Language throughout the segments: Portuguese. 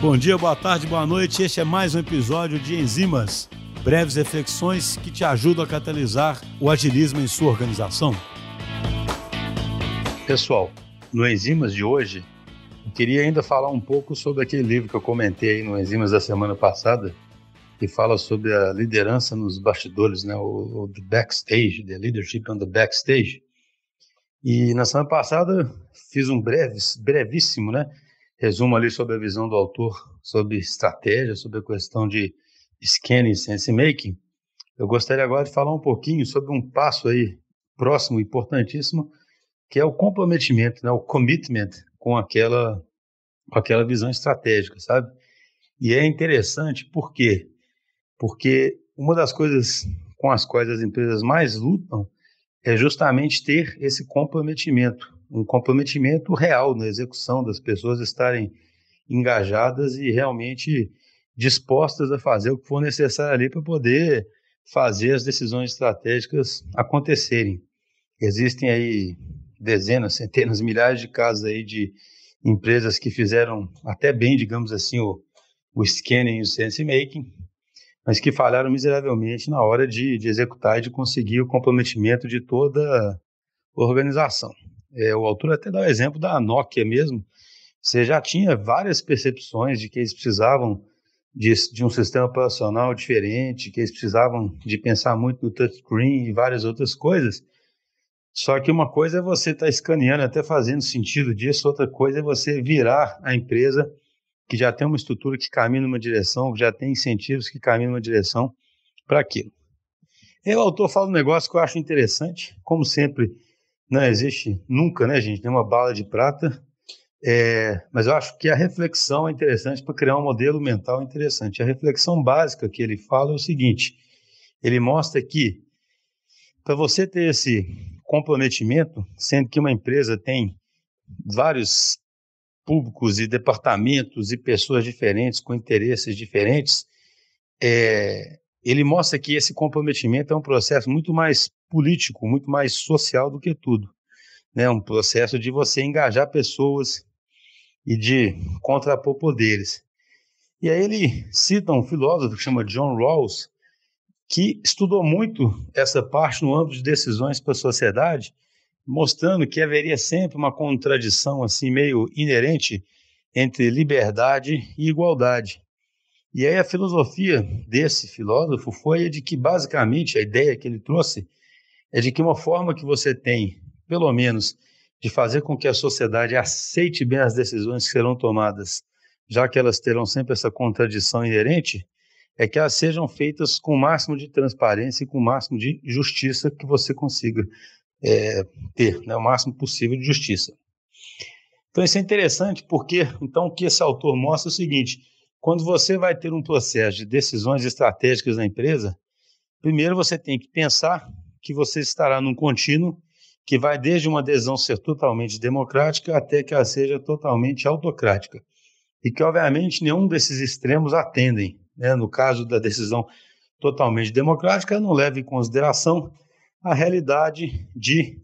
Bom dia, boa tarde, boa noite. Este é mais um episódio de Enzimas, breves reflexões que te ajudam a catalisar o agilismo em sua organização. Pessoal, no Enzimas de hoje, eu queria ainda falar um pouco sobre aquele livro que eu comentei no Enzimas da semana passada, que fala sobre a liderança nos bastidores, né, o, o the backstage, the leadership on the backstage. E na semana passada fiz um breve, brevíssimo, né, resumo ali sobre a visão do autor, sobre estratégia, sobre a questão de scanning sense making, eu gostaria agora de falar um pouquinho sobre um passo aí próximo, importantíssimo, que é o comprometimento, né, o commitment com aquela, com aquela visão estratégica, sabe? E é interessante por quê? Porque uma das coisas com as quais as empresas mais lutam é justamente ter esse comprometimento um comprometimento real na execução das pessoas estarem engajadas e realmente dispostas a fazer o que for necessário ali para poder fazer as decisões estratégicas acontecerem. Existem aí dezenas, centenas, milhares de casos aí de empresas que fizeram até bem, digamos assim, o, o scanning e o sense making, mas que falharam miseravelmente na hora de, de executar e de conseguir o comprometimento de toda a organização. É, o autor até dá o exemplo da Nokia mesmo. Você já tinha várias percepções de que eles precisavam de, de um sistema operacional diferente, que eles precisavam de pensar muito no touchscreen e várias outras coisas. Só que uma coisa é você estar tá escaneando, até fazendo sentido disso, outra coisa é você virar a empresa que já tem uma estrutura que caminha numa direção, que já tem incentivos que caminham numa direção para aquilo. E o autor fala um negócio que eu acho interessante, como sempre, não existe nunca, né, gente, nenhuma bala de prata. É, mas eu acho que a reflexão é interessante para criar um modelo mental interessante. A reflexão básica que ele fala é o seguinte: ele mostra que para você ter esse comprometimento, sendo que uma empresa tem vários públicos e departamentos e pessoas diferentes com interesses diferentes, é, ele mostra que esse comprometimento é um processo muito mais político, muito mais social do que tudo. Né? Um processo de você engajar pessoas e de contrapor poderes. E aí ele cita um filósofo que chama John Rawls, que estudou muito essa parte no âmbito de decisões para a sociedade, mostrando que haveria sempre uma contradição assim meio inerente entre liberdade e igualdade. E aí a filosofia desse filósofo foi de que basicamente a ideia que ele trouxe é de que uma forma que você tem, pelo menos, de fazer com que a sociedade aceite bem as decisões que serão tomadas, já que elas terão sempre essa contradição inerente, é que elas sejam feitas com o máximo de transparência e com o máximo de justiça que você consiga é, ter, né, o máximo possível de justiça. Então isso é interessante porque então o que esse autor mostra é o seguinte: quando você vai ter um processo de decisões estratégicas na empresa, primeiro você tem que pensar que você estará num contínuo que vai desde uma adesão ser totalmente democrática até que ela seja totalmente autocrática. E que, obviamente, nenhum desses extremos atendem. Né? No caso da decisão totalmente democrática, não leva em consideração a realidade de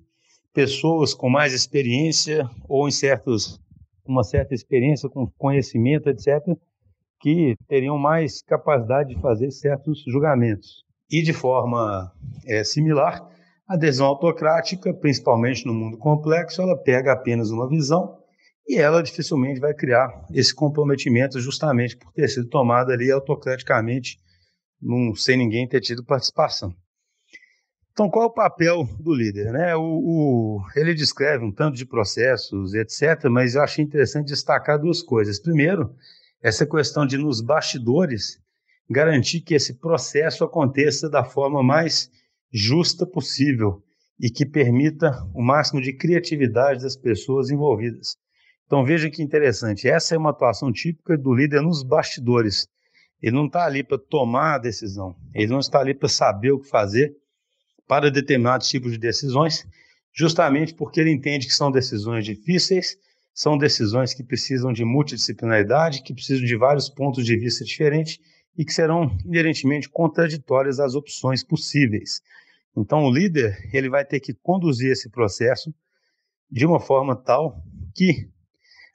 pessoas com mais experiência ou em certos uma certa experiência com conhecimento, etc., que teriam mais capacidade de fazer certos julgamentos. E de forma é, similar, a adesão autocrática, principalmente no mundo complexo, ela pega apenas uma visão e ela dificilmente vai criar esse comprometimento justamente por ter sido tomada ali autocraticamente, num, sem ninguém ter tido participação. Então, qual é o papel do líder? Né? O, o, ele descreve um tanto de processos, etc., mas eu achei interessante destacar duas coisas. Primeiro, essa questão de nos bastidores garantir que esse processo aconteça da forma mais justa possível e que permita o máximo de criatividade das pessoas envolvidas. Então veja que interessante, essa é uma atuação típica do líder nos bastidores. Ele não está ali para tomar a decisão, ele não está ali para saber o que fazer para determinados tipos de decisões, justamente porque ele entende que são decisões difíceis são decisões que precisam de multidisciplinaridade, que precisam de vários pontos de vista diferentes e que serão inerentemente contraditórias às opções possíveis. Então, o líder ele vai ter que conduzir esse processo de uma forma tal que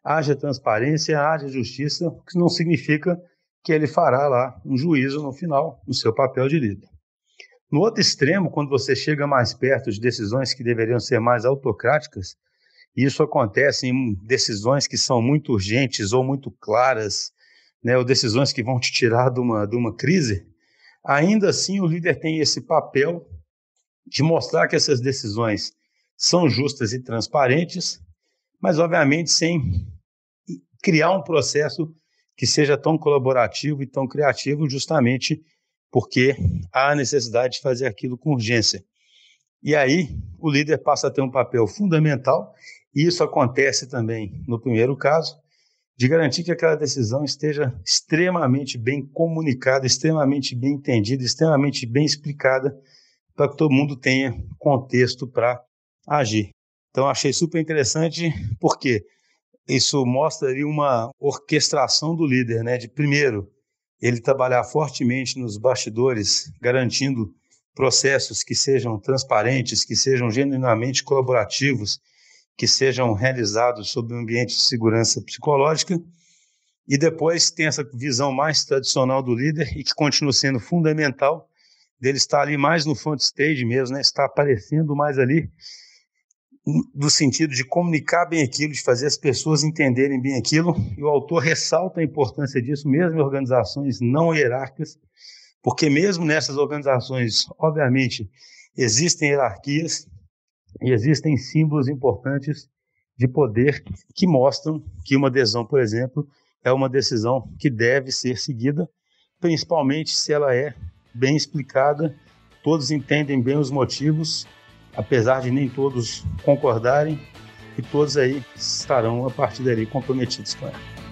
haja transparência, haja justiça, o que não significa que ele fará lá um juízo no final, no seu papel de líder. No outro extremo, quando você chega mais perto de decisões que deveriam ser mais autocráticas, isso acontece em decisões que são muito urgentes ou muito claras, né, ou decisões que vão te tirar de uma, de uma crise, ainda assim o líder tem esse papel de mostrar que essas decisões são justas e transparentes, mas obviamente sem criar um processo que seja tão colaborativo e tão criativo, justamente porque há necessidade de fazer aquilo com urgência. E aí o líder passa a ter um papel fundamental, e isso acontece também no primeiro caso, de garantir que aquela decisão esteja extremamente bem comunicada, extremamente bem entendida, extremamente bem explicada, para que todo mundo tenha contexto para agir. Então, achei super interessante, porque isso mostra ali uma orquestração do líder, né? De primeiro, ele trabalhar fortemente nos bastidores, garantindo processos que sejam transparentes, que sejam genuinamente colaborativos, que sejam realizados sob um ambiente de segurança psicológica. E depois tem essa visão mais tradicional do líder e que continua sendo fundamental dele estar ali mais no front stage mesmo, né? Estar aparecendo mais ali no sentido de comunicar bem aquilo, de fazer as pessoas entenderem bem aquilo, e o autor ressalta a importância disso, mesmo em organizações não hierárquicas, porque mesmo nessas organizações, obviamente, existem hierarquias e existem símbolos importantes de poder que mostram que uma adesão, por exemplo, é uma decisão que deve ser seguida, principalmente se ela é bem explicada, todos entendem bem os motivos apesar de nem todos concordarem, e todos aí estarão a partir dali comprometidos com ela.